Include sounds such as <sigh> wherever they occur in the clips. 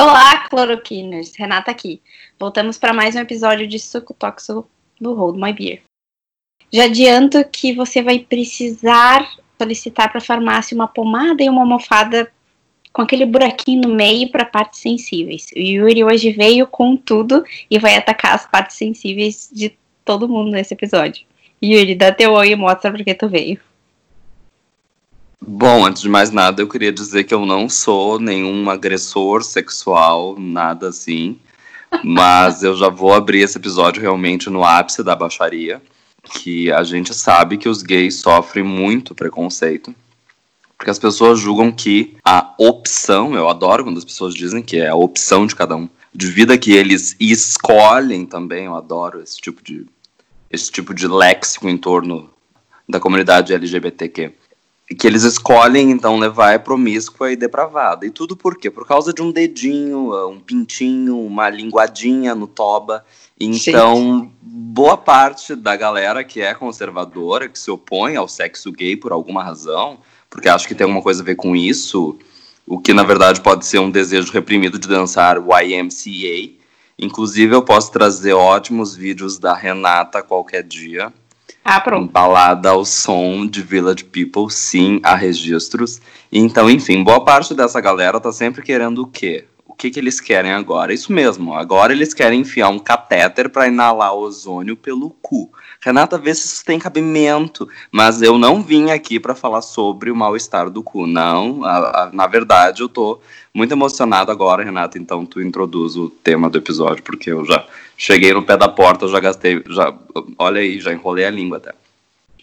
Olá, cloroquiners. Renata aqui. Voltamos para mais um episódio de Suco Tóxico do Hold My Beer. Já adianto que você vai precisar solicitar para a farmácia uma pomada e uma almofada com aquele buraquinho no meio para partes sensíveis. O Yuri hoje veio com tudo e vai atacar as partes sensíveis de todo mundo nesse episódio. Yuri, dá teu oi e mostra porque tu veio. Bom, antes de mais nada, eu queria dizer que eu não sou nenhum agressor sexual, nada assim. Mas eu já vou abrir esse episódio realmente no ápice da baixaria. Que a gente sabe que os gays sofrem muito preconceito. Porque as pessoas julgam que a opção, eu adoro quando as pessoas dizem que é a opção de cada um, de vida que eles escolhem também, eu adoro esse tipo de, esse tipo de léxico em torno da comunidade LGBTQ que eles escolhem então levar é promíscua e depravada. E tudo por quê? Por causa de um dedinho, um pintinho, uma linguadinha no toba. Então, Sim. boa parte da galera que é conservadora, que se opõe ao sexo gay por alguma razão, porque acho que tem alguma coisa a ver com isso, o que na verdade pode ser um desejo reprimido de dançar YMCA. Inclusive, eu posso trazer ótimos vídeos da Renata qualquer dia ah, pronto. Balada ao som de Village People, sim, há registros. Então, enfim, boa parte dessa galera tá sempre querendo o quê? O que, que eles querem agora? Isso mesmo, agora eles querem enfiar um catéter para inalar ozônio pelo cu. Renata, vê se isso tem cabimento. Mas eu não vim aqui para falar sobre o mal-estar do cu, não. A, a, na verdade, eu tô muito emocionado agora, Renata. Então, tu introduz o tema do episódio, porque eu já cheguei no pé da porta, já gastei. Já, olha aí, já enrolei a língua até.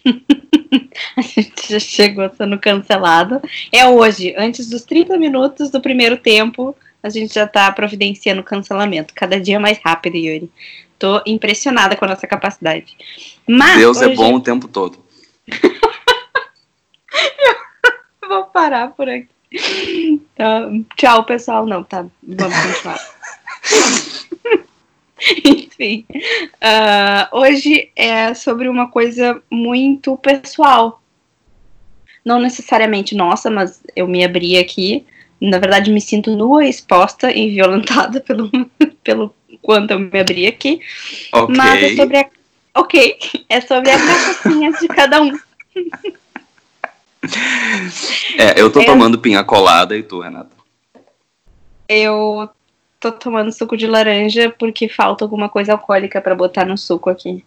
<laughs> a gente já chegou sendo cancelado. É hoje, antes dos 30 minutos do primeiro tempo, a gente já tá providenciando cancelamento. Cada dia mais rápido, Yuri. Tô impressionada com a nossa capacidade. Mas Deus é hoje... é bom o tempo todo. <laughs> vou parar por aqui. Então, tchau, pessoal. Não, tá. Vamos continuar. <laughs> Enfim, uh, hoje é sobre uma coisa muito pessoal. Não necessariamente nossa, mas eu me abri aqui. Na verdade, me sinto nua, exposta e violentada <laughs> pelo, pelo quanto eu me abri aqui. Okay. Mas é sobre a. Ok, é sobre as cachaçinhas de cada um. <laughs> É, eu tô é, tomando pinha colada e tu, Renata? Eu tô tomando suco de laranja porque falta alguma coisa alcoólica para botar no suco aqui.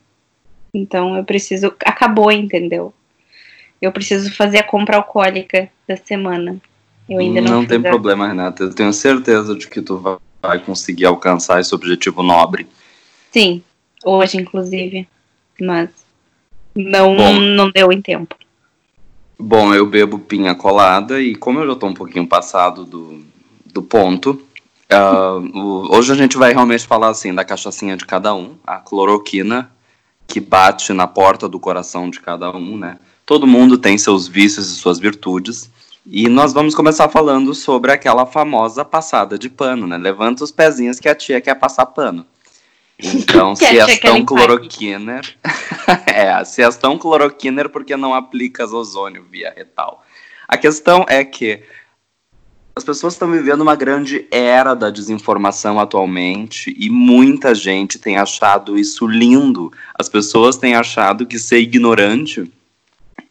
Então eu preciso. Acabou, entendeu? Eu preciso fazer a compra alcoólica da semana. Eu ainda não Não tem problema, Renata. Eu tenho certeza de que tu vai vai conseguir alcançar esse objetivo nobre. Sim, hoje inclusive, mas não, bom, não deu em tempo. Bom, eu bebo pinha colada e como eu já estou um pouquinho passado do, do ponto, uh, o, hoje a gente vai realmente falar assim da cachaçinha de cada um, a cloroquina que bate na porta do coração de cada um, né? Todo mundo tem seus vícios e suas virtudes. E nós vamos começar falando sobre aquela famosa passada de pano, né? Levanta os pezinhos que a tia quer passar pano. Então, <laughs> se és tão cloroquiner. <laughs> é, se és tão cloroquiner, porque não aplicas ozônio via retal? A questão é que as pessoas estão vivendo uma grande era da desinformação atualmente e muita gente tem achado isso lindo. As pessoas têm achado que ser ignorante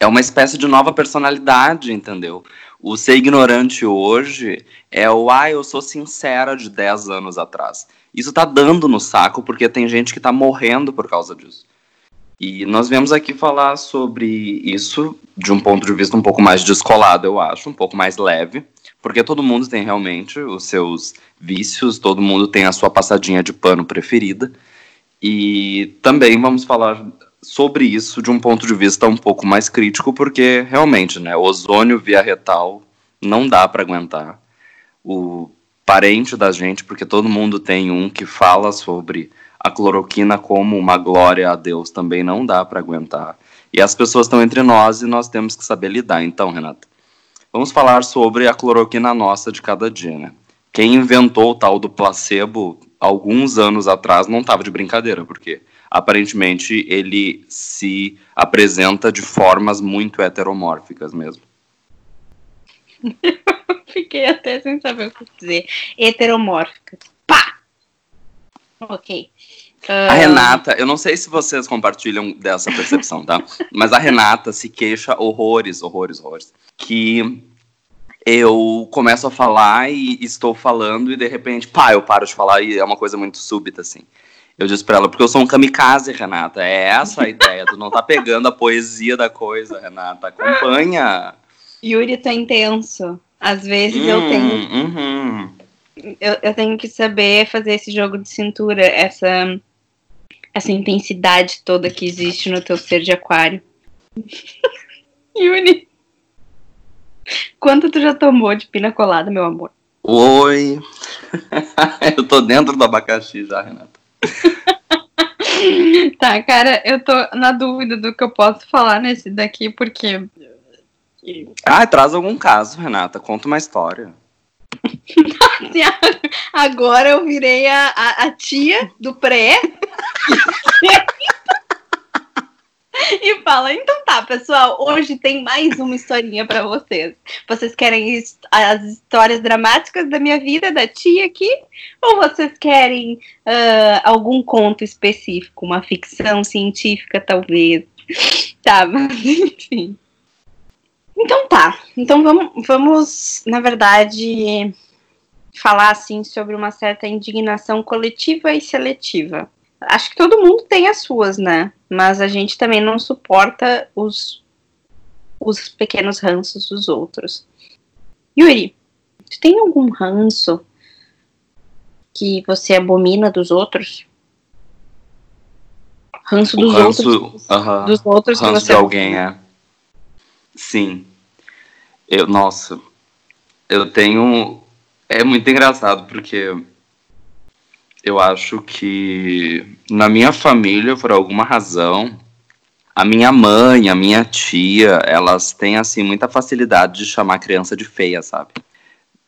é uma espécie de nova personalidade, entendeu? O ser ignorante hoje é o ah, eu sou sincera de 10 anos atrás. Isso tá dando no saco porque tem gente que tá morrendo por causa disso. E nós viemos aqui falar sobre isso de um ponto de vista um pouco mais descolado, eu acho, um pouco mais leve, porque todo mundo tem realmente os seus vícios, todo mundo tem a sua passadinha de pano preferida. E também vamos falar sobre isso de um ponto de vista um pouco mais crítico, porque realmente, né, ozônio via retal não dá para aguentar. O parente da gente, porque todo mundo tem um que fala sobre a cloroquina como uma glória a Deus, também não dá para aguentar. E as pessoas estão entre nós e nós temos que saber lidar. Então, Renata, vamos falar sobre a cloroquina nossa de cada dia, né? Quem inventou o tal do placebo alguns anos atrás não estava de brincadeira, porque aparentemente ele se apresenta de formas muito heteromórficas mesmo. <laughs> Fiquei até sem saber o que dizer. Heteromórficas. Pá! Ok. A Renata, eu não sei se vocês compartilham dessa percepção, tá? Mas a Renata se queixa horrores, horrores, horrores. Que eu começo a falar e estou falando e de repente, pá, eu paro de falar e é uma coisa muito súbita, assim. Eu disse pra ela, porque eu sou um kamikaze, Renata. É essa a <laughs> ideia. tu não tá pegando a poesia da coisa, Renata. Acompanha. Yuri tá intenso. Às vezes hum, eu tenho. Uhum. Eu, eu tenho que saber fazer esse jogo de cintura, essa, essa intensidade toda que existe no teu ser de aquário. <laughs> Yuri. Quanto tu já tomou de pina colada, meu amor? Oi. <laughs> eu tô dentro do abacaxi já, Renata. <laughs> tá, cara, eu tô na dúvida do que eu posso falar nesse daqui, porque. Ah, traz algum caso, Renata. Conta uma história. <laughs> Agora eu virei a, a, a tia do pré. <laughs> <laughs> e fala: então tá, pessoal, hoje tem mais uma historinha para vocês. Vocês querem as histórias dramáticas da minha vida, da tia aqui? Ou vocês querem uh, algum conto específico, uma ficção científica, talvez? <laughs> Tá, mas enfim. Então tá. Então vamos, vamos, na verdade, falar assim sobre uma certa indignação coletiva e seletiva. Acho que todo mundo tem as suas, né? Mas a gente também não suporta os, os pequenos ranços dos outros. Yuri, tu tem algum ranço que você abomina dos outros? Ranço dos ranço, outros. Uh -huh. Dos outros ranço que você de alguém, é. Sim. Eu, nossa, eu tenho. É muito engraçado porque eu acho que na minha família, por alguma razão, a minha mãe, a minha tia, elas têm assim muita facilidade de chamar a criança de feia, sabe?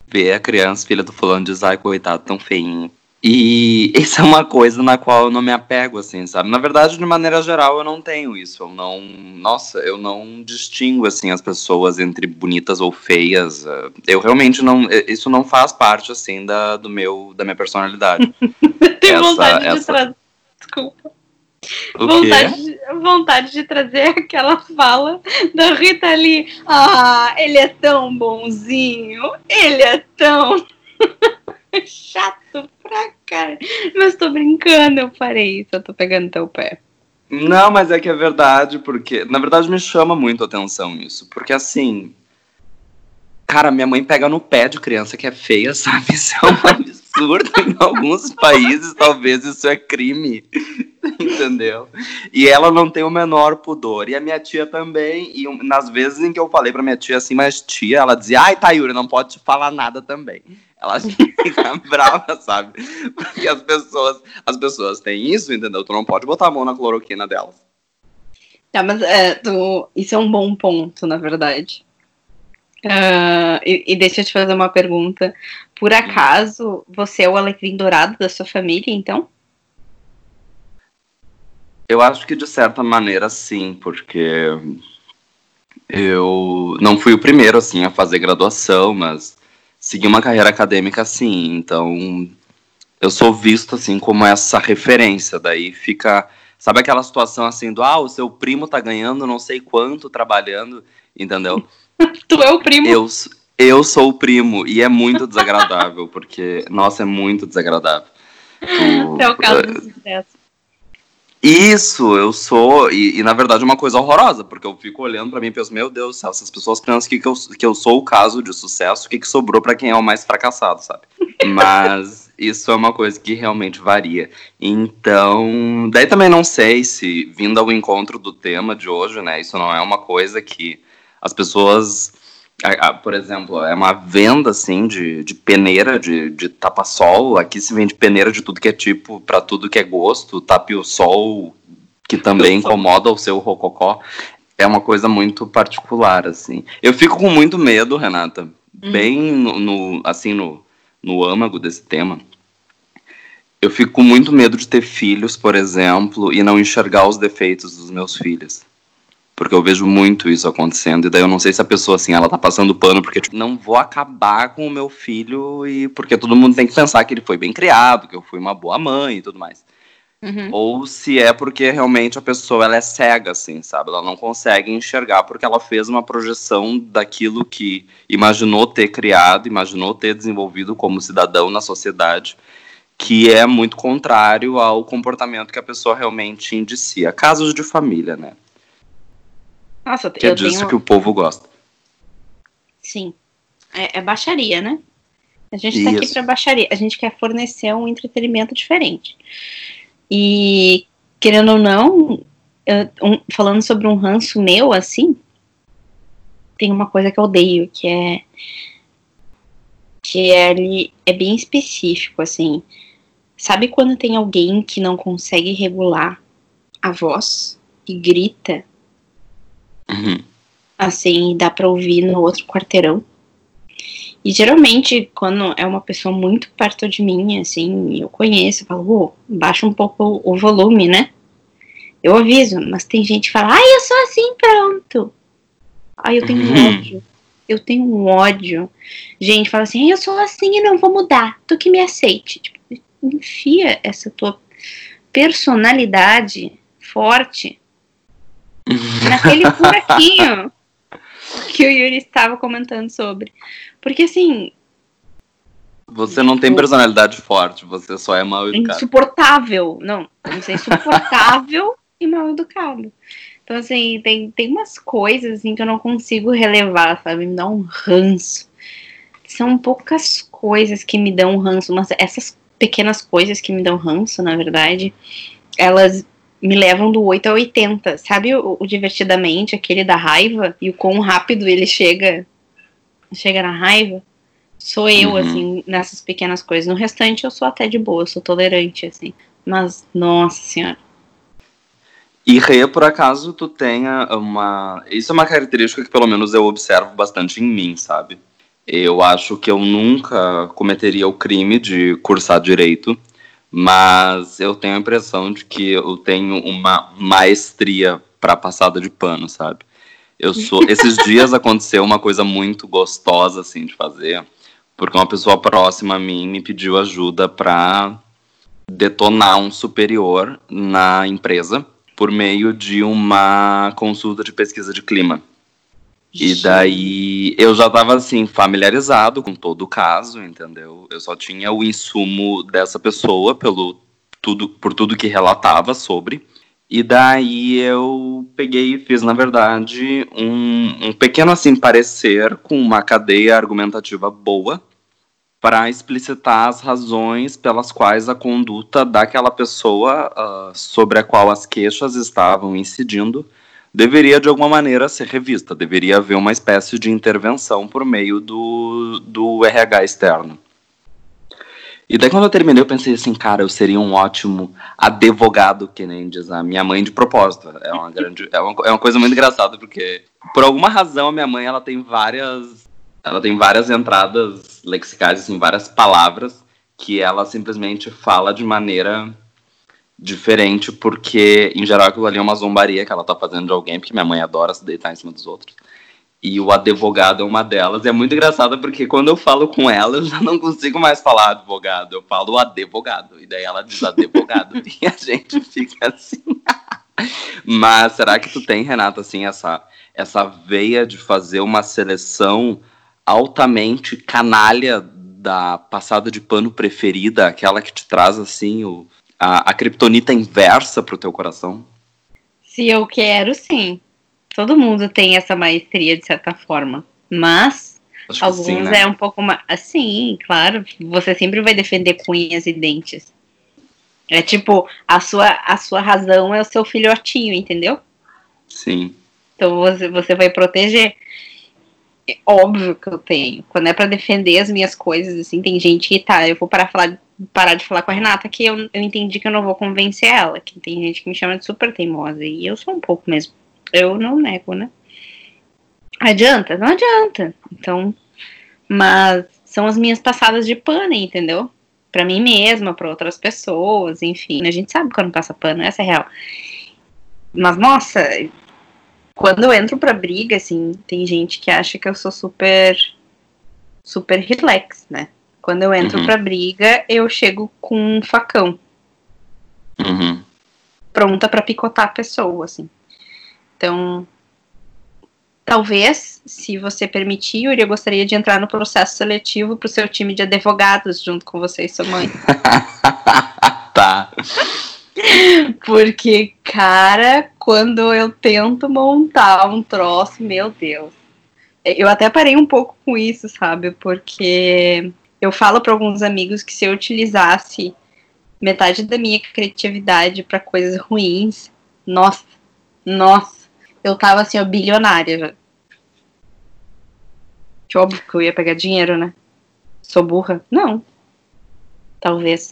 Ver a criança, filha do fulano, diz, ai, coitado, tão feinho. E <laughs> isso é uma coisa na qual eu não me apego, assim, sabe? Na verdade, de maneira geral, eu não tenho isso. Eu não. Nossa, eu não distingo, assim, as pessoas entre bonitas ou feias. Eu realmente não. Isso não faz parte, assim, da, do meu, da minha personalidade. <laughs> Essa, vontade essa... de trazer. Desculpa. O vontade, de, vontade de trazer <laughs> aquela fala da Rita ali. Ah, ele é tão bonzinho. Ele é tão. <laughs> Chato pra cara. Mas tô brincando, eu parei isso, eu tô pegando teu pé. Não, mas é que é verdade, porque. Na verdade, me chama muito a atenção isso. Porque assim. Cara, minha mãe pega no pé de criança que é feia, <laughs> sabe? Isso é um <laughs> absurdo. em alguns países, talvez isso é crime. Entendeu? E ela não tem o menor pudor. E a minha tia também. E nas vezes em que eu falei pra minha tia assim, mas tia, ela dizia: ai, Tayuri, não pode te falar nada também ela <laughs> fica brava, sabe? Porque as pessoas, as pessoas têm isso, entendeu? Tu não pode botar a mão na cloroquina delas. Tá, mas é, tu, isso é um bom ponto, na verdade. Uh, e, e, deixa eu te fazer uma pergunta. Por acaso você é o alecrim dourado da sua família, então? Eu acho que de certa maneira sim, porque eu não fui o primeiro assim a fazer graduação, mas seguir uma carreira acadêmica assim. Então, eu sou visto assim como essa referência. Daí fica, sabe aquela situação assim do ah, o seu primo tá ganhando não sei quanto trabalhando, entendeu? <laughs> tu é o primo. Eu, eu sou o primo e é muito desagradável, porque nossa, é muito desagradável. Tu, <laughs> é o caso do sucesso. Isso, eu sou, e, e, na verdade é uma coisa horrorosa, porque eu fico olhando para mim e penso, meu Deus do céu, essas pessoas pensam que, que, eu, que eu sou o caso de sucesso, o que, que sobrou para quem é o mais fracassado, sabe? <laughs> Mas isso é uma coisa que realmente varia. Então, daí também não sei se, vindo ao encontro do tema de hoje, né, isso não é uma coisa que as pessoas por exemplo, é uma venda assim de, de peneira, de, de tapa-sol. Aqui se vende peneira de tudo que é tipo, para tudo que é gosto. Tape-o-sol, que também incomoda o seu rococó. É uma coisa muito particular, assim. Eu fico com muito medo, Renata, uhum. bem no, no, assim, no, no âmago desse tema. Eu fico com muito medo de ter filhos, por exemplo, e não enxergar os defeitos dos meus filhos Porque eu vejo muito isso acontecendo. E daí eu não sei se a pessoa, assim, ela tá passando pano porque, tipo, não vou acabar com o meu filho e porque todo mundo tem que pensar que ele foi bem criado, que eu fui uma boa mãe e tudo mais. Uhum. Ou se é porque realmente a pessoa ela é cega, assim, sabe? Ela não consegue enxergar porque ela fez uma projeção daquilo que imaginou ter criado, imaginou ter desenvolvido como cidadão na sociedade, que é muito contrário ao comportamento que a pessoa realmente indicia. Casos de família, né? Nossa, que é disso tenho... que o povo gosta. Sim. É, é baixaria, né? A gente está aqui para baixaria. A gente quer fornecer um entretenimento diferente. E, querendo ou não, eu, um, falando sobre um ranço meu, assim, tem uma coisa que eu odeio, que é. Que é, é bem específico, assim. Sabe quando tem alguém que não consegue regular a voz e grita Uhum. Assim, dá pra ouvir no outro quarteirão. E geralmente, quando é uma pessoa muito perto de mim, assim, eu conheço, eu falo, oh, baixa um pouco o volume, né? Eu aviso, mas tem gente que fala, ai, eu sou assim, pronto. Ai, eu tenho uhum. ódio. Eu tenho um ódio. Gente fala assim, eu sou assim e não vou mudar. Tu que me aceite. Tipo, enfia essa tua personalidade forte naquele buraquinho que o Yuri estava comentando sobre. Porque assim. Você não tem personalidade forte, você só é mal educado. Insuportável. Não, você é insuportável <laughs> e mal educado. Então, assim, tem, tem umas coisas assim, que eu não consigo relevar, sabe? Me dá um ranço. São poucas coisas que me dão ranço, mas essas pequenas coisas que me dão ranço, na verdade, elas me levam do 8 a 80. Sabe o, o, divertidamente, aquele da raiva e o quão rápido ele chega chega na raiva? Sou eu, uhum. assim, nessas pequenas coisas. No restante eu sou até de boa, sou tolerante, assim. Mas, nossa senhora. E Rê, por acaso, tu tenha uma. Isso é uma característica que pelo menos eu observo bastante em mim, sabe? Eu acho que eu nunca cometeria o crime de cursar direito mas eu tenho a impressão de que eu tenho uma maestria para passada de pano, sabe? Eu sou. <laughs> Esses dias aconteceu uma coisa muito gostosa assim de fazer, porque uma pessoa próxima a mim me pediu ajuda para detonar um superior na empresa por meio de uma consulta de pesquisa de clima. E daí eu já estava assim familiarizado com todo o caso, entendeu? Eu só tinha o insumo dessa pessoa pelo tudo por tudo que relatava sobre. E daí eu peguei e fiz, na verdade, um, um pequeno assim parecer com uma cadeia argumentativa boa para explicitar as razões pelas quais a conduta daquela pessoa uh, sobre a qual as queixas estavam incidindo deveria de alguma maneira ser revista, deveria haver uma espécie de intervenção por meio do, do RH externo. E daí quando eu terminei eu pensei assim, cara, eu seria um ótimo advogado, que nem diz a minha mãe de propósito. É uma grande, é uma, é uma coisa muito engraçada porque por alguma razão a minha mãe ela tem várias, ela tem várias entradas lexicais, assim, várias palavras que ela simplesmente fala de maneira diferente, porque em geral aquilo ali é uma zombaria que ela tá fazendo de alguém, porque minha mãe adora se deitar em cima dos outros. E o advogado é uma delas. E é muito engraçado porque quando eu falo com ela, eu já não consigo mais falar advogado. Eu falo advogado. E daí ela diz advogado. <laughs> e a gente fica assim. <laughs> Mas será que tu tem, Renata, assim, essa, essa veia de fazer uma seleção altamente canalha da passada de pano preferida, aquela que te traz assim o, a, a kriptonita inversa pro teu coração? Se eu quero, sim. Todo mundo tem essa maestria de certa forma. Mas alguns sim, né? é um pouco mais. Assim, claro. Você sempre vai defender cunhas e dentes. É tipo, a sua, a sua razão é o seu filhotinho, entendeu? Sim. Então você, você vai proteger. É óbvio que eu tenho. Quando é para defender as minhas coisas, assim, tem gente que tá, eu vou parar, falar, parar de falar com a Renata que eu, eu entendi que eu não vou convencer ela. Que tem gente que me chama de super teimosa. E eu sou um pouco mesmo. Eu não nego, né? Adianta? Não adianta. Então, mas são as minhas passadas de pano, entendeu? Para mim mesma, para outras pessoas, enfim. A gente sabe quando passa pano, essa é real. Mas, nossa, quando eu entro pra briga, assim, tem gente que acha que eu sou super. super relax, né? Quando eu entro Uhum. pra briga, eu chego com um facão, Uhum. pronta pra picotar a pessoa, assim. Então. Talvez, se você permitir, Yuri, eu gostaria de entrar no processo seletivo pro seu time de advogados junto com você e sua mãe. <laughs> tá. Porque, cara, quando eu tento montar um troço, meu Deus. Eu até parei um pouco com isso, sabe? Porque eu falo para alguns amigos que se eu utilizasse metade da minha criatividade para coisas ruins, nossa, nossa, eu tava assim, ó, bilionária. Que óbvio que eu ia pegar dinheiro, né? Sou burra? Não. Talvez.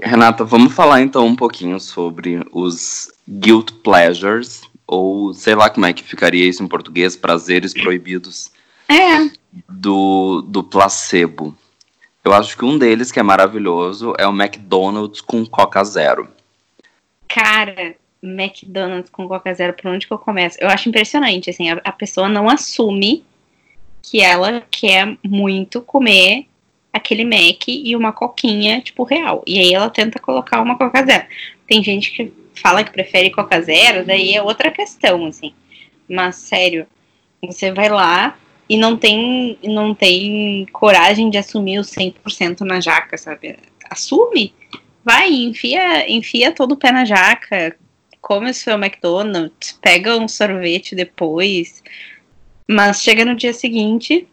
Renata, vamos falar então um pouquinho sobre os guilt pleasures, ou sei lá como é que ficaria isso em português, prazeres proibidos É, do, do placebo. Eu acho que um deles que é maravilhoso é o McDonald's com Coca Zero. Cara, McDonald's com Coca Zero, por onde que eu começo? Eu acho impressionante, assim, a, a pessoa não assume que ela quer muito comer aquele Mac e uma coquinha, tipo, real. E aí ela tenta colocar uma Coca Zero. Tem gente que fala que prefere Coca Zero, daí é outra questão, assim. Mas, sério, você vai lá e não tem, não tem coragem de assumir os 100% na jaca, sabe? Assume! Vai, enfia, enfia todo o pé na jaca, come o seu McDonald's, pega um sorvete depois, mas chega no dia seguinte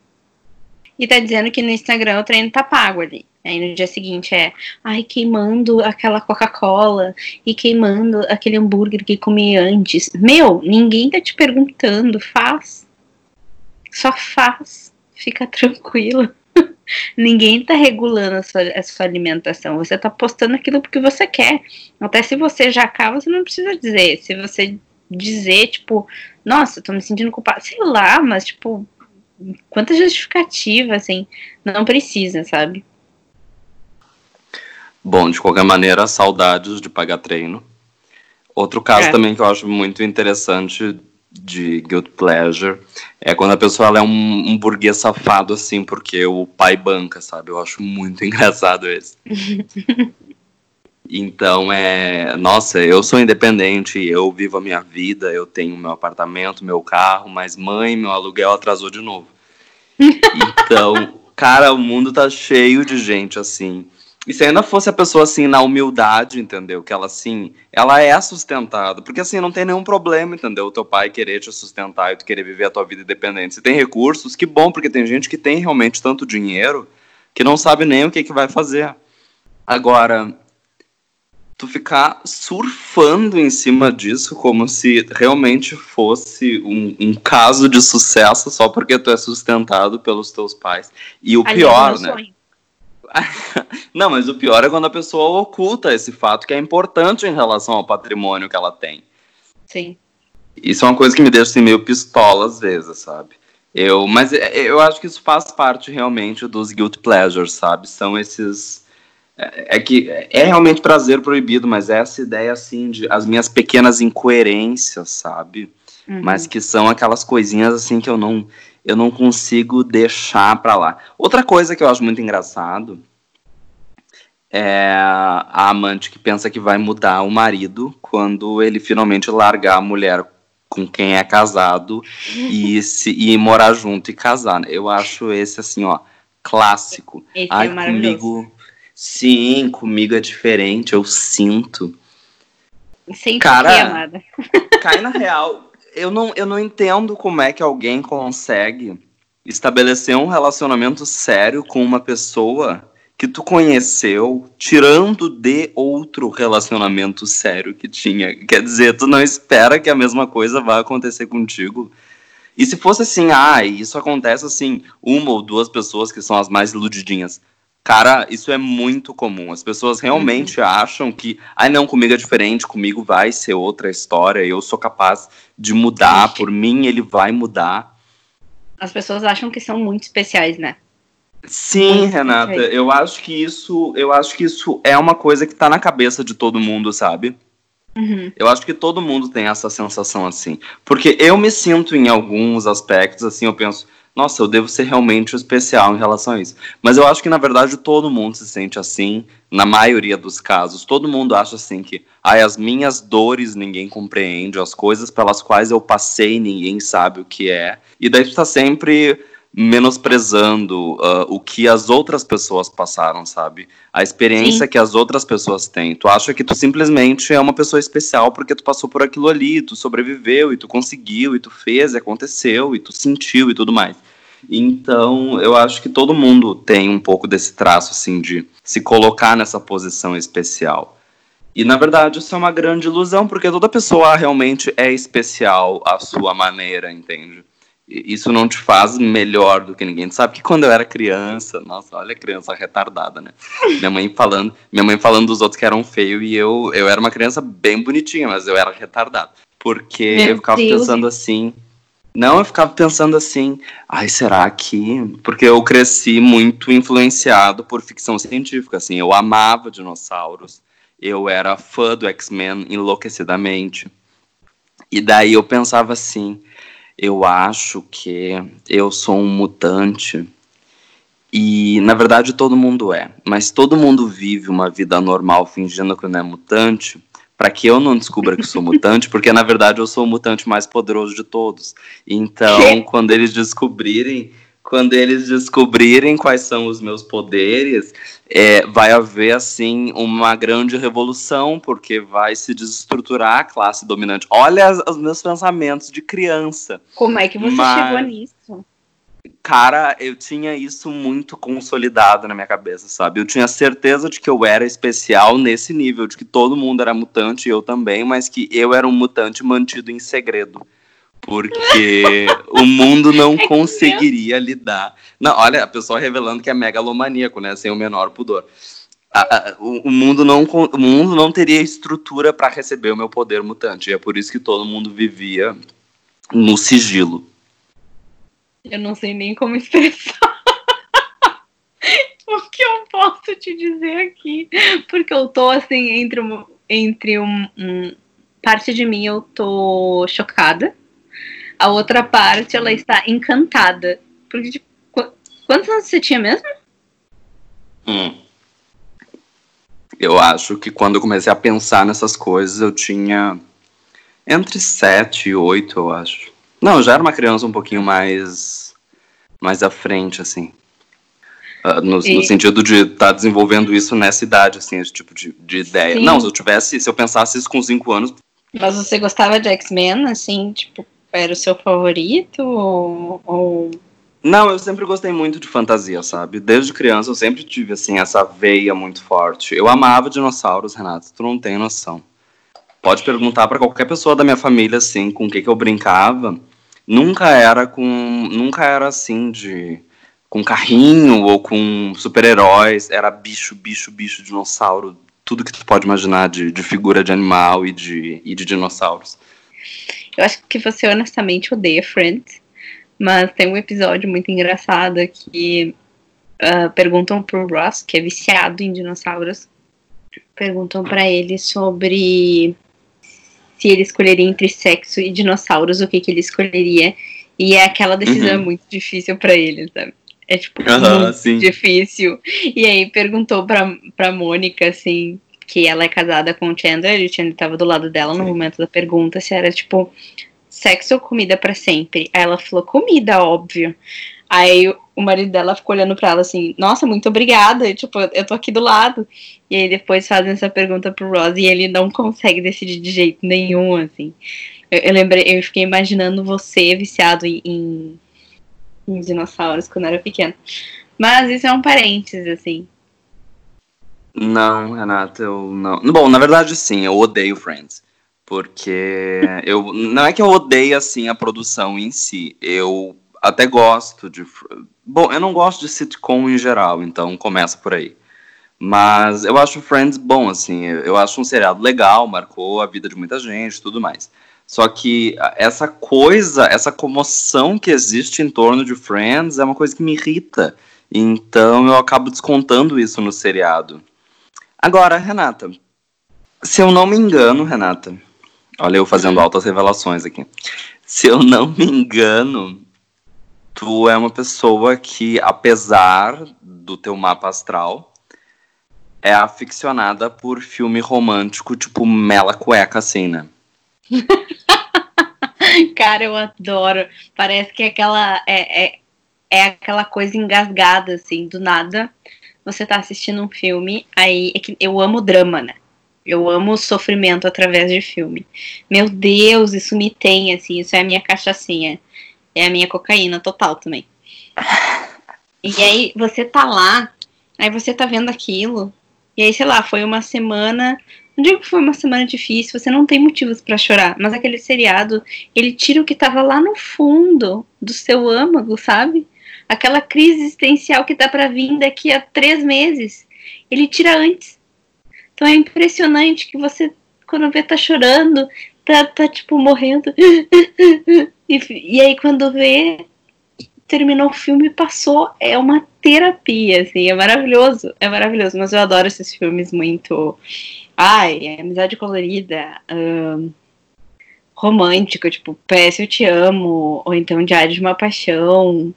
e tá dizendo que no Instagram o treino tá pago ali. Aí no dia seguinte é, ai, queimando aquela Coca-Cola e queimando aquele hambúrguer que comi antes. Meu, ninguém tá te perguntando, faz. Só faz. Fica tranquilo. <laughs> Ninguém tá regulando a sua, a sua alimentação. Você tá postando aquilo porque você quer. Até se você já acaba, você não precisa dizer. Se você dizer, tipo, nossa, tô me sentindo culpada, sei lá, mas, tipo, quanta justificativa, assim, não precisa, sabe? Bom, de qualquer maneira, saudades de pagar treino. Outro caso É. também que eu acho muito interessante de guilt pleasure é quando a pessoa é um, um burguês safado, assim, porque o pai banca, sabe? Eu acho muito <laughs> engraçado esse. Então é, nossa, eu sou independente, eu vivo a minha vida, eu tenho meu apartamento, meu carro, mas mãe, meu aluguel atrasou de novo. Então, cara, o mundo tá cheio de gente assim. E se ainda fosse a pessoa assim na humildade, entendeu? Que ela assim, ela é sustentada, porque assim não tem nenhum problema, entendeu? O teu pai querer te sustentar e tu querer viver a tua vida independente. Se tem recursos, que bom, porque tem gente que tem realmente tanto dinheiro que não sabe nem o que que vai fazer. Agora, tu ficar surfando em cima disso como se realmente fosse um, um caso de sucesso só porque tu é sustentado pelos teus pais. E o pior, meu né? sonho. <laughs> Não, mas o pior é quando a pessoa oculta esse fato que é importante em relação ao patrimônio que ela tem. Sim. Isso é uma coisa que me deixa assim, meio pistola às vezes, sabe? Eu, mas é- eu acho que isso faz parte realmente dos guilt pleasures, sabe? São esses. É, é que é realmente prazer proibido, mas é essa ideia assim de as minhas pequenas incoerências, sabe? Uhum. mas que são aquelas coisinhas assim que eu não eu não consigo deixar pra lá. Outra coisa que eu acho muito engraçado é a amante que pensa que vai mudar o marido quando ele finalmente largar a mulher com quem é casado e <laughs> se e morar junto e casar. né? Eu acho esse assim, ó, clássico. Esse Ai, é comigo Sim, comigo é diferente, eu sinto. Sem Cara, amada. cai na real. Eu não, eu não entendo como é que alguém consegue estabelecer um relacionamento sério com uma pessoa que tu conheceu, tirando de outro relacionamento sério que tinha. Quer dizer, tu não espera que a mesma coisa vá acontecer contigo. E se fosse assim, ah, isso acontece assim, uma ou duas pessoas que são as mais iludidinhas. Cara, isso é muito comum. As pessoas realmente acham que, ai não, comigo é diferente, comigo vai ser outra história, eu sou capaz de mudar, por mim ele vai mudar. As pessoas acham que são muito especiais, né? Sim, Muito Renata, perfeito. eu acho que isso, eu acho que isso é uma coisa que tá na cabeça de todo mundo, sabe? Uhum. Eu acho que todo mundo tem essa sensação assim. Porque eu me sinto em alguns aspectos, assim, eu penso, nossa, eu devo ser realmente especial em relação a isso. Mas eu acho que, na verdade, todo mundo se sente assim, na maioria dos casos. Todo mundo acha assim que, ai, as minhas dores ninguém compreende, as coisas pelas quais eu passei ninguém sabe o que é. E daí tu tá sempre menosprezando uh, o que as outras pessoas passaram, sabe? A experiência Sim. que as outras pessoas têm. Tu acha que tu simplesmente é uma pessoa especial porque tu passou por aquilo ali, tu sobreviveu e tu conseguiu e tu fez e aconteceu e tu sentiu e tudo mais. Então, eu acho que todo mundo tem um pouco desse traço assim de se colocar nessa posição especial. E na verdade isso é uma grande ilusão, porque toda pessoa realmente é especial à sua maneira, entende? Isso não te faz melhor do que ninguém. Tu sabe que quando eu era criança, nossa, olha a criança retardada, né? Minha mãe falando, minha mãe falando dos outros que eram feios e eu, eu era uma criança bem bonitinha, mas eu era retardado. Porque Meu eu ficava Deus. pensando assim, não, eu ficava pensando assim, ai, será que. Porque eu cresci muito influenciado por ficção científica, assim, eu amava dinossauros, eu era fã do X-Men enlouquecidamente. E daí eu pensava assim, eu acho que eu sou um mutante. E na verdade todo mundo é, mas todo mundo vive uma vida normal fingindo que não é mutante, para que eu não descubra que sou <laughs> mutante, porque na verdade eu sou o mutante mais poderoso de todos. Então, quando eles descobrirem quando eles descobrirem quais são os meus poderes, é, vai haver assim uma grande revolução, porque vai se desestruturar a classe dominante. Olha as, os meus pensamentos de criança. Como é que você Mas, chegou nisso? Cara, eu tinha isso muito consolidado na minha cabeça, sabe? Eu tinha certeza de que eu era especial nesse nível, de que todo mundo era mutante e eu também, mas que eu era um mutante mantido em segredo porque o mundo não <laughs> é conseguiria lidar. Não, olha, a pessoa revelando que é megalomaníaco, né, sem o menor pudor. A, a, o, o, mundo não, o mundo não teria estrutura para receber o meu poder mutante. E é por isso que todo mundo vivia no sigilo. Eu não sei nem como expressar <laughs> o que eu posso te dizer aqui. Porque eu tô assim, entre, um, entre um, um parte de mim eu tô chocada a outra parte, ela está encantada. Porque, tipo, quantos anos você tinha mesmo? Hum. Eu acho que quando eu comecei a pensar nessas coisas, eu tinha entre 7 e 8, eu acho. Não, eu já era uma criança um pouquinho mais mais à frente, assim. Uh, no, e... no, sentido de estar tá desenvolvendo isso nessa idade, assim, esse tipo de, de ideia. Sim. Não, se eu tivesse, se eu pensasse isso com 5 anos. Mas você gostava de X-Men, assim, tipo, era o seu favorito ou, Não, eu sempre gostei muito de fantasia, sabe? Desde criança eu sempre tive, assim, essa veia muito forte. Eu amava dinossauros, Renato, tu não tem noção. Pode perguntar para qualquer pessoa da minha família, assim, com o que, que eu brincava. Nunca era com. Nunca era assim de. Com carrinho ou com super-heróis. Era bicho, bicho, bicho, dinossauro. Tudo que tu pode imaginar de, de figura de animal e de, e de dinossauros. Eu acho que você honestamente odeia Friends, mas tem um episódio muito engraçado que uh, perguntam pro Ross, que é viciado em dinossauros, perguntam para ele sobre se ele escolheria entre sexo e dinossauros, o que, que ele escolheria. E é aquela decisão uhum. muito difícil para ele, sabe? É tipo uhum, muito sim. difícil. E aí perguntou pra, pra Mônica assim, que ela é casada com o Chandler e o Chandler tava do lado dela Sim. no momento da pergunta se era tipo sexo ou comida para sempre. Aí ela falou comida, óbvio. Aí o marido dela ficou olhando para ela assim, nossa, muito obrigada, e, tipo, eu tô aqui do lado. E aí depois fazem essa pergunta pro Ross e ele não consegue decidir de jeito nenhum, assim. Eu, eu lembrei, eu fiquei imaginando você viciado em, em, em dinossauros quando eu era pequena. Mas isso é um parênteses, assim. Não, Renata, eu não. Bom, na verdade, sim, eu odeio Friends. Porque <laughs> eu. Não é que eu odeio, assim, a produção em si. Eu até gosto de. Bom, eu não gosto de sitcom em geral, então começa por aí. Mas eu acho Friends bom, assim. Eu acho um seriado legal, marcou a vida de muita gente tudo mais. Só que essa coisa, essa comoção que existe em torno de Friends é uma coisa que me irrita. Então eu acabo descontando isso no seriado. Agora, Renata, Se eu não me engano, Renata, olha eu fazendo altas revelações aqui. Se eu não me engano, tu é uma pessoa que, apesar do teu mapa astral, é aficionada por filme romântico, tipo Mela Cueca, assim, né? <laughs> Cara, eu adoro. Parece que é aquela é, é, é aquela coisa engasgada, assim, do nada. Você tá assistindo um filme, aí é que eu amo drama, né? Eu amo sofrimento através de filme. Meu Deus, isso me tem, assim, isso é a minha cachaçinha. É a minha cocaína total também. E aí você tá lá, aí você tá vendo aquilo, e aí, sei lá, foi uma semana. Não digo que foi uma semana difícil, você não tem motivos para chorar, mas aquele seriado, ele tira o que tava lá no fundo do seu âmago, sabe? Aquela crise existencial que tá para vir daqui a três meses. Ele tira antes. Então é impressionante que você, quando vê, tá chorando, tá, tá tipo morrendo. <laughs> E, e aí quando vê, terminou o filme passou. É uma terapia, assim, é maravilhoso. É maravilhoso, mas eu adoro esses filmes muito. Ai, amizade colorida. Romântico, tipo, PS Eu Te Amo, ou então Diário de uma Paixão.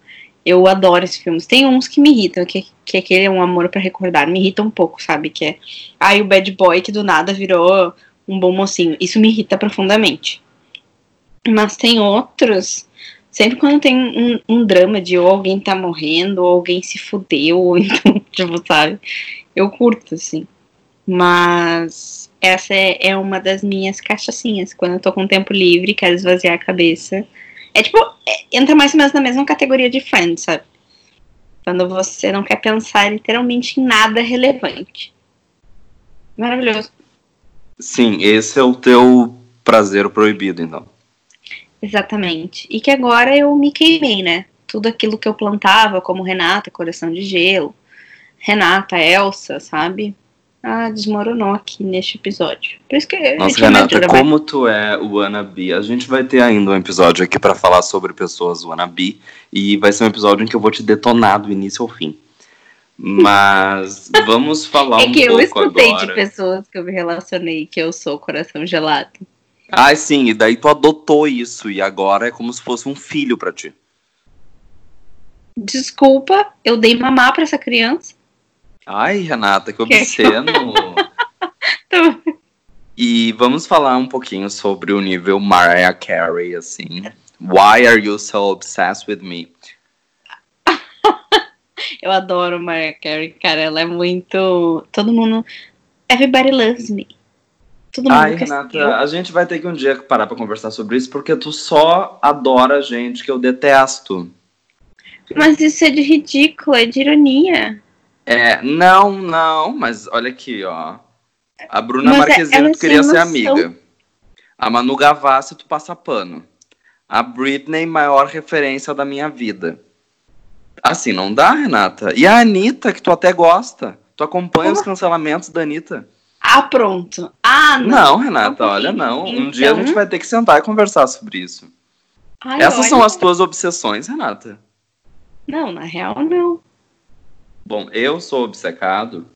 Eu adoro esses filmes. Tem uns que me irritam, que, que aquele é um amor para recordar, me irrita um pouco, sabe? Que é. Ai, o bad boy que do nada virou um bom mocinho. Isso me irrita profundamente. Mas tem outros. Sempre quando tem um, um drama de ou alguém tá morrendo, ou alguém se fudeu, ou <laughs> então, tipo, sabe? Eu curto, assim. Mas essa é, é uma das minhas cachaçinhas. Quando eu tô com tempo livre, quero esvaziar a cabeça. É tipo, é, entra mais ou menos na mesma categoria de Friends, sabe? Quando você não quer pensar literalmente em nada relevante. Maravilhoso. Sim, esse é o teu prazer proibido, então. Exatamente. E que agora eu me queimei, né? Tudo aquilo que eu plantava, como Renata, Coração de Gelo, Renata, Elsa, sabe? Ah, desmoronou aqui neste episódio. Por isso que Nossa, Renata, como tu é o wannabe, a gente vai ter ainda um episódio aqui para falar sobre pessoas wannabe. E vai ser um episódio em que eu vou te detonar do início ao fim. Mas <laughs> vamos falar é um pouco agora. É que eu escutei de pessoas que eu me relacionei que eu sou coração gelado. Ah, sim, e daí tu adotou isso e agora é como se fosse um filho para ti. Desculpa, eu dei mamar para essa criança. Ai, Renata, que <laughs> obsceno. <laughs> e vamos falar um pouquinho sobre o nível Mariah Carey, assim. Why are you so obsessed with me? <laughs> eu adoro Mariah Carey, cara. Ela é muito. Todo mundo. Everybody loves me. Todo mundo Ai, Renata, a gente vai ter que um dia parar pra conversar sobre isso, porque tu só adora gente que eu detesto. Mas isso é de ridículo, é de ironia. É, não, não, mas olha aqui, ó. A Bruna mas é, Marquezine, tu queria ser amiga. A Manu Gavassi, tu passa pano. A Britney, maior referência da minha vida. Assim, não dá, Renata. E a Anitta, que tu até gosta. Tu acompanha Como? os cancelamentos da Anitta. Ah, pronto. Ah, não. Não, Renata, não olha, não. Então... Um dia a gente vai ter que sentar e conversar sobre isso. Ai, Essas olha... são as tuas obsessões, Renata? Não, na real, não. Bom, eu sou obcecado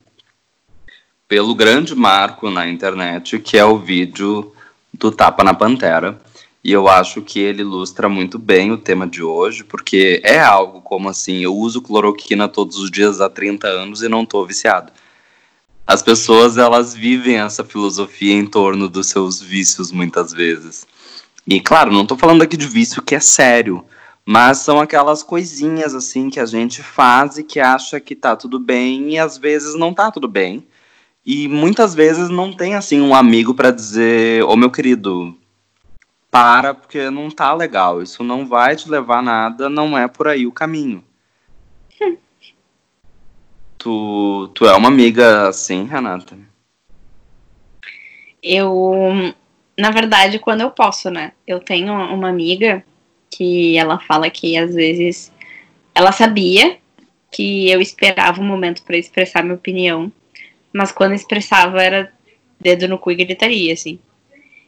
pelo grande marco na internet, que é o vídeo do Tapa na Pantera. E eu acho que ele ilustra muito bem o tema de hoje, porque é algo como assim: eu uso cloroquina todos os dias há 30 anos e não tô viciado as pessoas elas vivem essa filosofia em torno dos seus vícios muitas vezes. E claro, não estou falando aqui de vício que é sério, mas são aquelas coisinhas assim que a gente faz e que acha que tá tudo bem e às vezes não tá tudo bem. E muitas vezes não tem assim um amigo para dizer, ô oh, meu querido, para porque não tá legal, isso não vai te levar a nada, não é por aí o caminho. <laughs> Tu, tu é uma amiga assim, Renata? Eu, na verdade, quando eu posso, né? Eu tenho uma amiga que ela fala que às vezes ela sabia que eu esperava um momento para expressar minha opinião, mas quando expressava era dedo no cu e gritaria, assim.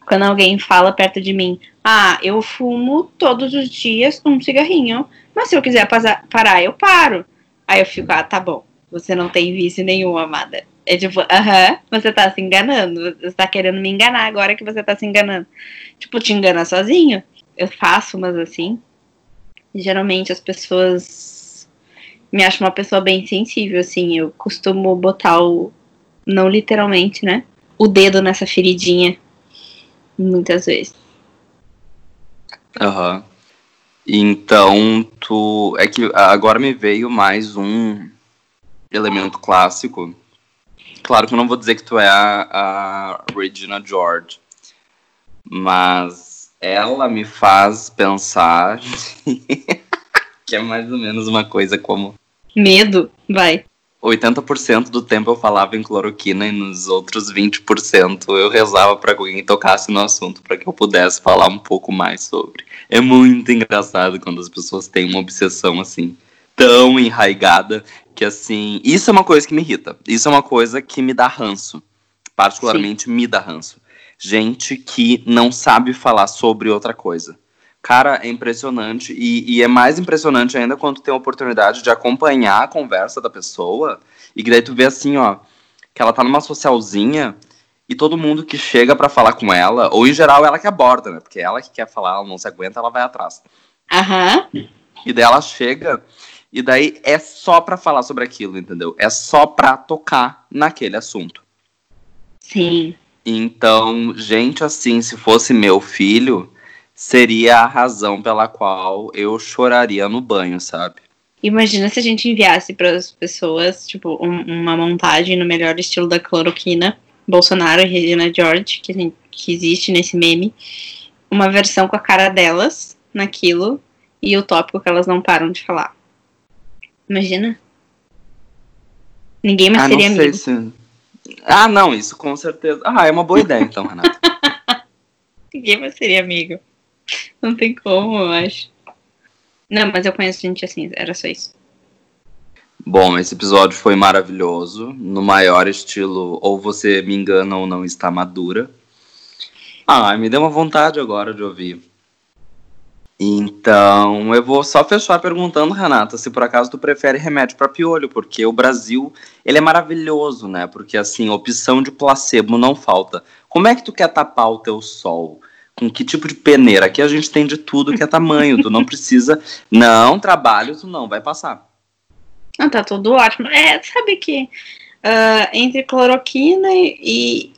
Quando alguém fala perto de mim, ah, eu fumo todos os dias um cigarrinho, mas se eu quiser parar, eu paro. Aí eu fico, ah, tá bom. Você não tem vício nenhum, amada. É tipo, aham, você tá se enganando. Você tá querendo me enganar agora que você tá se enganando. Tipo, te engana sozinho. Eu faço umas assim. Geralmente as pessoas me acham uma pessoa bem sensível, assim. Eu costumo botar o. Não literalmente, né? O dedo nessa feridinha. Muitas vezes. Aham. Uhum. Então, tu. É que agora me veio mais um elemento clássico. Claro que eu não vou dizer que tu é a, a Regina George, mas ela me faz pensar <laughs> que é mais ou menos uma coisa como. Medo? Vai. 80% do tempo eu falava em cloroquina e nos outros 20% eu rezava para que alguém tocasse no assunto para que eu pudesse falar um pouco mais sobre. É muito engraçado quando as pessoas têm uma obsessão assim tão enraigada que assim, isso é uma coisa que me irrita. Isso é uma coisa que me dá ranço. Particularmente Sim. me dá ranço. Gente que não sabe falar sobre outra coisa. Cara, é impressionante. E, e, é mais impressionante ainda quando tem a oportunidade de acompanhar a conversa da pessoa. E daí tu vê assim, ó, que ela tá numa socialzinha e todo mundo que chega para falar com ela, ou em geral ela que aborda, né? Porque ela que quer falar, ela não se aguenta, ela vai atrás. Aham. Uhum. E daí ela chega e daí é só para falar sobre aquilo, entendeu? É só pra tocar naquele assunto. Sim. Então, gente assim, se fosse meu filho, seria a razão pela qual eu choraria no banho, sabe? Imagina se a gente enviasse para as pessoas, tipo, um, uma montagem no melhor estilo da cloroquina, Bolsonaro e Regina George, que, gente, que existe nesse meme, uma versão com a cara delas naquilo e o tópico que elas não param de falar. Imagina? Ninguém mais ah, seria amigo. Se... Ah, não, isso com certeza. Ah, é uma boa ideia então, Renata. <laughs> Ninguém mais seria amigo. Não tem como, eu acho. Não, mas eu conheço gente assim, era só isso. Bom, esse episódio foi maravilhoso, no maior estilo ou você me engana ou não está madura. Ah, me deu uma vontade agora de ouvir. Então, eu vou só fechar perguntando, Renata, se por acaso tu prefere remédio para piolho, porque o Brasil, ele é maravilhoso, né? Porque assim, opção de placebo não falta. Como é que tu quer tapar o teu sol? com que tipo de peneira. Aqui a gente tem de tudo que é tamanho, tu não precisa. Não, trabalho, tu não vai passar. Ah, tá tudo ótimo. É, sabe que uh, entre cloroquina e,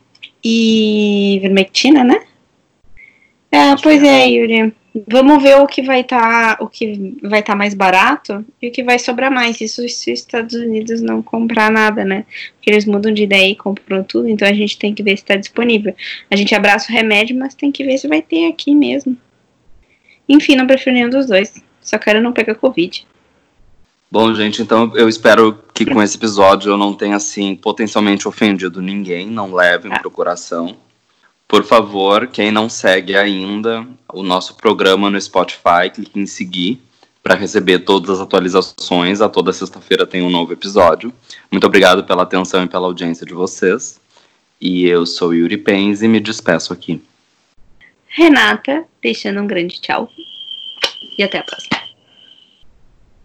e vermectina, né? É, pois é, é, Yuri. Vamos ver o que vai estar, tá, o que vai estar tá mais barato e o que vai sobrar mais. Isso se os Estados Unidos não comprar nada, né? Porque eles mudam de ideia e compram tudo, então a gente tem que ver se está disponível. A gente abraça o remédio, mas tem que ver se vai ter aqui mesmo. Enfim, não prefiro nenhum dos dois. Só quero não pegar Covid. Bom, gente, então eu espero que com esse episódio eu não tenha, assim, potencialmente ofendido ninguém. Não levem ah. pro coração. Por favor, quem não segue ainda o nosso programa no Spotify, clique em seguir para receber todas as atualizações. A toda sexta-feira tem um novo episódio. Muito obrigado pela atenção e pela audiência de vocês. E eu sou Yuri Pens e me despeço aqui. Renata, deixando um grande tchau. E até a próxima.